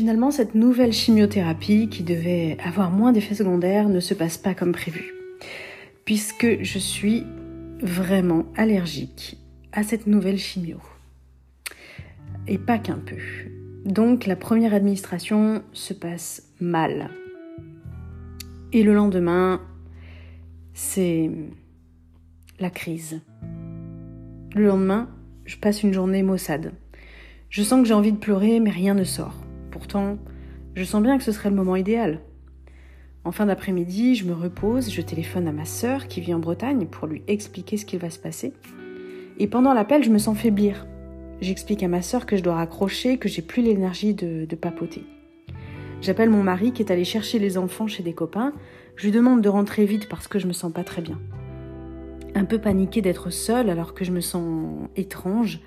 Finalement, cette nouvelle chimiothérapie qui devait avoir moins d'effets secondaires ne se passe pas comme prévu, puisque je suis vraiment allergique à cette nouvelle chimio. Et pas qu'un peu. Donc la première administration se passe mal. Et le lendemain, c'est la crise. Le lendemain, je passe une journée maussade. Je sens que j'ai envie de pleurer, mais rien ne sort. Pourtant, je sens bien que ce serait le moment idéal. En fin d'après-midi, je me repose, je téléphone à ma sœur qui vit en Bretagne pour lui expliquer ce qu'il va se passer. Et pendant l'appel, je me sens faiblir. J'explique à ma sœur que je dois raccrocher, que j'ai plus l'énergie de, papoter. J'appelle mon mari qui est allé chercher les enfants chez des copains. Je lui demande de rentrer vite parce que je me sens pas très bien. Un peu paniquée d'être seule alors que je me sens étrange,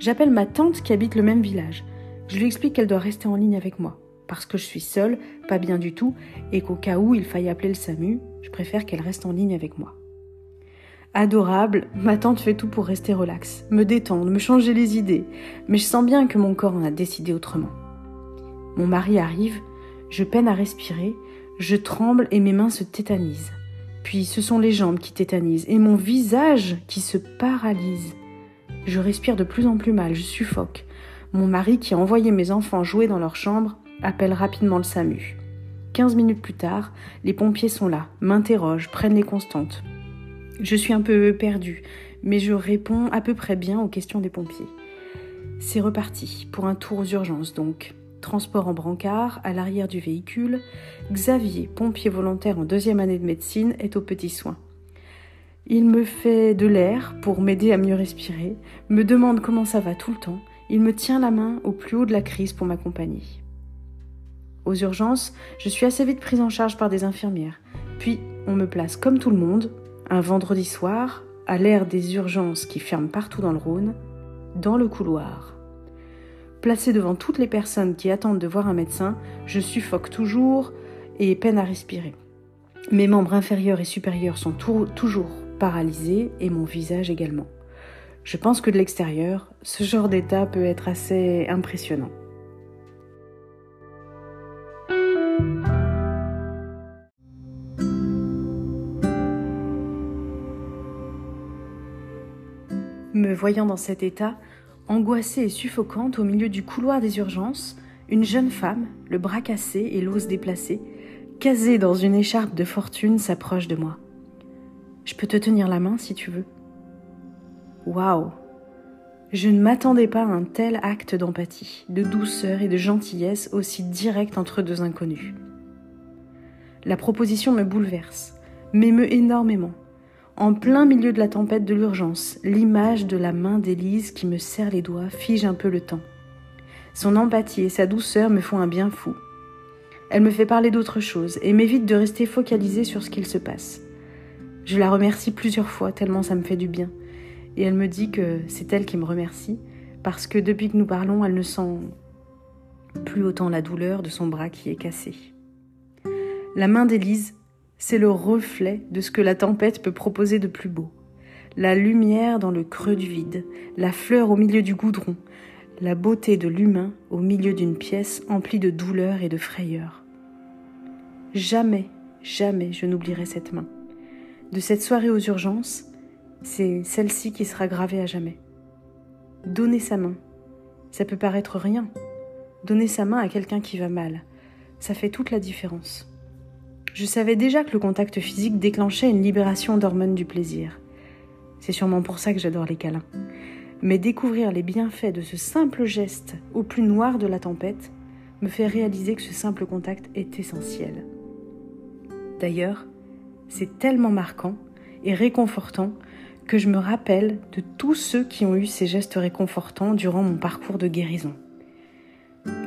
j'appelle ma tante qui habite le même village. Je lui explique qu'elle doit rester en ligne avec moi, parce que je suis seule, pas bien du tout, et qu'au cas où il faille appeler le SAMU, je préfère qu'elle reste en ligne avec moi. Adorable, ma tante fait tout pour rester relaxe, me détendre, me changer les idées, mais je sens bien que mon corps en a décidé autrement. Mon mari arrive, je peine à respirer, je tremble et mes mains se tétanisent. Puis ce sont les jambes qui tétanisent et mon visage qui se paralyse. Je respire de plus en plus mal, je suffoque. Mon mari, qui a envoyé mes enfants jouer dans leur chambre, appelle rapidement le SAMU. Quinze minutes plus tard, les pompiers sont là, m'interrogent, prennent les constantes. Je suis un peu perdue, mais je réponds à peu près bien aux questions des pompiers. C'est reparti, pour un tour aux urgences donc. Transport en brancard, à l'arrière du véhicule, Xavier, pompier volontaire en deuxième année de médecine, est aux petits soins. Il me fait de l'air pour m'aider à mieux respirer, me demande comment ça va tout le temps, il me tient la main au plus haut de la crise pour m'accompagner. Aux urgences, je suis assez vite prise en charge par des infirmières. Puis, on me place comme tout le monde, un vendredi soir, à l'ère des urgences qui ferment partout dans le Rhône, dans le couloir. Placée devant toutes les personnes qui attendent de voir un médecin, je suffoque toujours et peine à respirer. Mes membres inférieurs et supérieurs sont toujours paralysés et mon visage également. Je pense que de l'extérieur, ce genre d'état peut être assez impressionnant. Me voyant dans cet état, angoissée et suffocante au milieu du couloir des urgences, une jeune femme, le bras cassé et l'os déplacé, casée dans une écharpe de fortune, s'approche de moi. Je peux te tenir la main si tu veux. Waouh Je ne m'attendais pas à un tel acte d'empathie, de douceur et de gentillesse aussi direct entre deux inconnus. La proposition me bouleverse, m'émeut énormément. En plein milieu de la tempête de l'urgence, l'image de la main d'Élise qui me serre les doigts fige un peu le temps. Son empathie et sa douceur me font un bien fou. Elle me fait parler d'autre chose et m'évite de rester focalisée sur ce qu'il se passe. Je la remercie plusieurs fois tellement ça me fait du bien et elle me dit que c'est elle qui me remercie parce que depuis que nous parlons, elle ne sent plus autant la douleur de son bras qui est cassé. La main d'Élise, c'est le reflet de ce que la tempête peut proposer de plus beau. La lumière dans le creux du vide, la fleur au milieu du goudron, la beauté de l'humain au milieu d'une pièce emplie de douleur et de frayeur. Jamais, jamais je n'oublierai cette main. De cette soirée aux urgences, c'est celle-ci qui sera gravée à jamais. Donner sa main, ça peut paraître rien. Donner sa main à quelqu'un qui va mal, ça fait toute la différence. Je savais déjà que le contact physique déclenchait une libération d'hormones du plaisir. C'est sûrement pour ça que j'adore les câlins. Mais découvrir les bienfaits de ce simple geste au plus noir de la tempête me fait réaliser que ce simple contact est essentiel. D'ailleurs, c'est tellement marquant et réconfortant que je me rappelle de tous ceux qui ont eu ces gestes réconfortants durant mon parcours de guérison.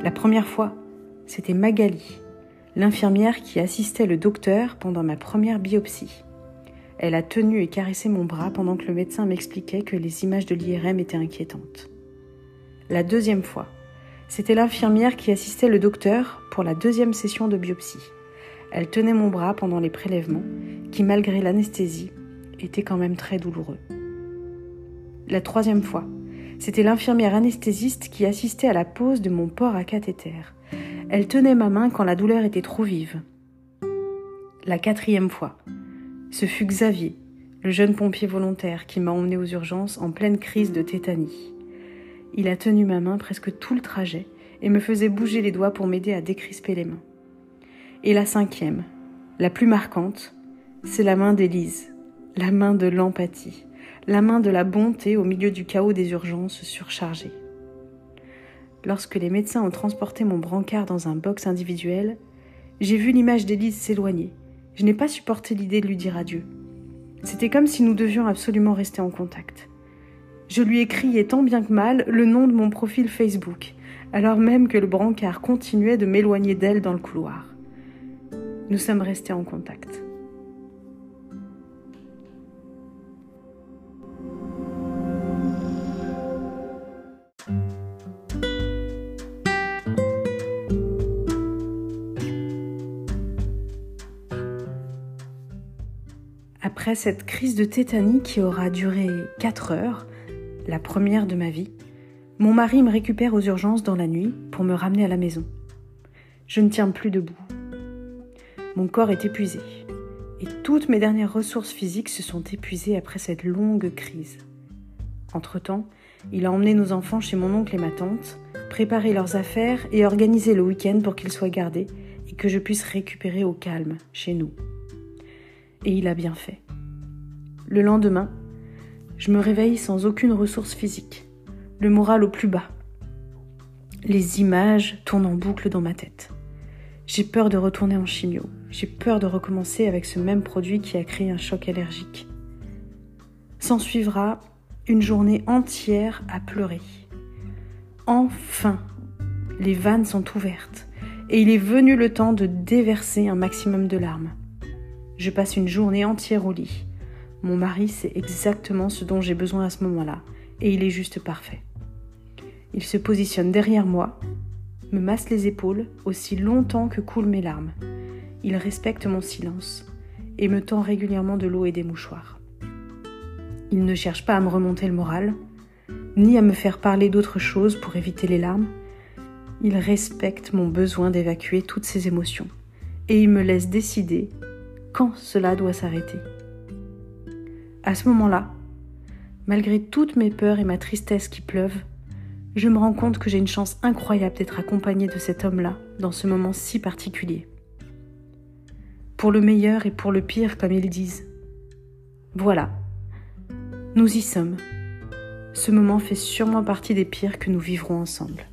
La première fois, c'était Magali, l'infirmière qui assistait le docteur pendant ma première biopsie. Elle a tenu et caressé mon bras pendant que le médecin m'expliquait que les images de l'IRM étaient inquiétantes. La deuxième fois, c'était l'infirmière qui assistait le docteur pour la deuxième session de biopsie. Elle tenait mon bras pendant les prélèvements, qui malgré l'anesthésie était quand même très douloureux. La troisième fois, c'était l'infirmière anesthésiste qui assistait à la pose de mon port à cathéter. Elle tenait ma main quand la douleur était trop vive. La quatrième fois, ce fut Xavier, le jeune pompier volontaire, qui m'a emmené aux urgences en pleine crise de tétanie. Il a tenu ma main presque tout le trajet et me faisait bouger les doigts pour m'aider à décrisper les mains. Et la cinquième, la plus marquante, c'est la main d'Élise, la main de l'empathie, la main de la bonté au milieu du chaos des urgences surchargées. Lorsque les médecins ont transporté mon brancard dans un box individuel, j'ai vu l'image d'Élise s'éloigner. Je n'ai pas supporté l'idée de lui dire adieu. C'était comme si nous devions absolument rester en contact. Je lui ai crié tant bien que mal le nom de mon profil Facebook, alors même que le brancard continuait de m'éloigner d'elle dans le couloir. Nous sommes restés en contact. Après cette crise de tétanie qui aura duré 4 heures, la première de ma vie, mon mari me récupère aux urgences dans la nuit pour me ramener à la maison. Je ne tiens plus debout. Mon corps est épuisé et toutes mes dernières ressources physiques se sont épuisées après cette longue crise. Entre-temps, il a emmené nos enfants chez mon oncle et ma tante, préparé leurs affaires et organisé le week-end pour qu'ils soient gardés et que je puisse récupérer au calme chez nous. Et il a bien fait. Le lendemain, je me réveille sans aucune ressource physique, le moral au plus bas. Les images tournent en boucle dans ma tête. J'ai peur de retourner en chimio. J'ai peur de recommencer avec ce même produit qui a créé un choc allergique. S'en suivra une journée entière à pleurer. Enfin, les vannes sont ouvertes et il est venu le temps de déverser un maximum de larmes. Je passe une journée entière au lit. Mon mari sait exactement ce dont j'ai besoin à ce moment-là, et il est juste parfait. Il se positionne derrière moi, me masse les épaules aussi longtemps que coulent mes larmes. Il respecte mon silence et me tend régulièrement de l'eau et des mouchoirs. Il ne cherche pas à me remonter le moral, ni à me faire parler d'autre chose pour éviter les larmes. Il respecte mon besoin d'évacuer toutes ces émotions et il me laisse décider quand cela doit s'arrêter. À ce moment-là, malgré toutes mes peurs et ma tristesse qui pleuvent, je me rends compte que j'ai une chance incroyable d'être accompagnée de cet homme-là dans ce moment si particulier. Pour le meilleur et pour le pire, comme ils disent. Voilà, nous y sommes. Ce moment fait sûrement partie des pires que nous vivrons ensemble.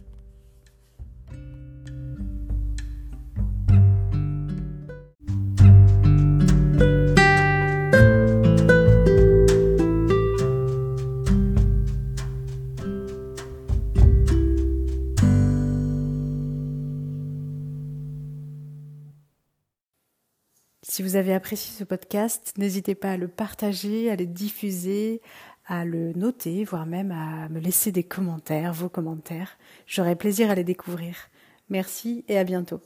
Si vous avez apprécié ce podcast, n'hésitez pas à le partager, à le diffuser, à le noter, voire même à me laisser des commentaires, vos commentaires. J'aurai plaisir à les découvrir. Merci et à bientôt.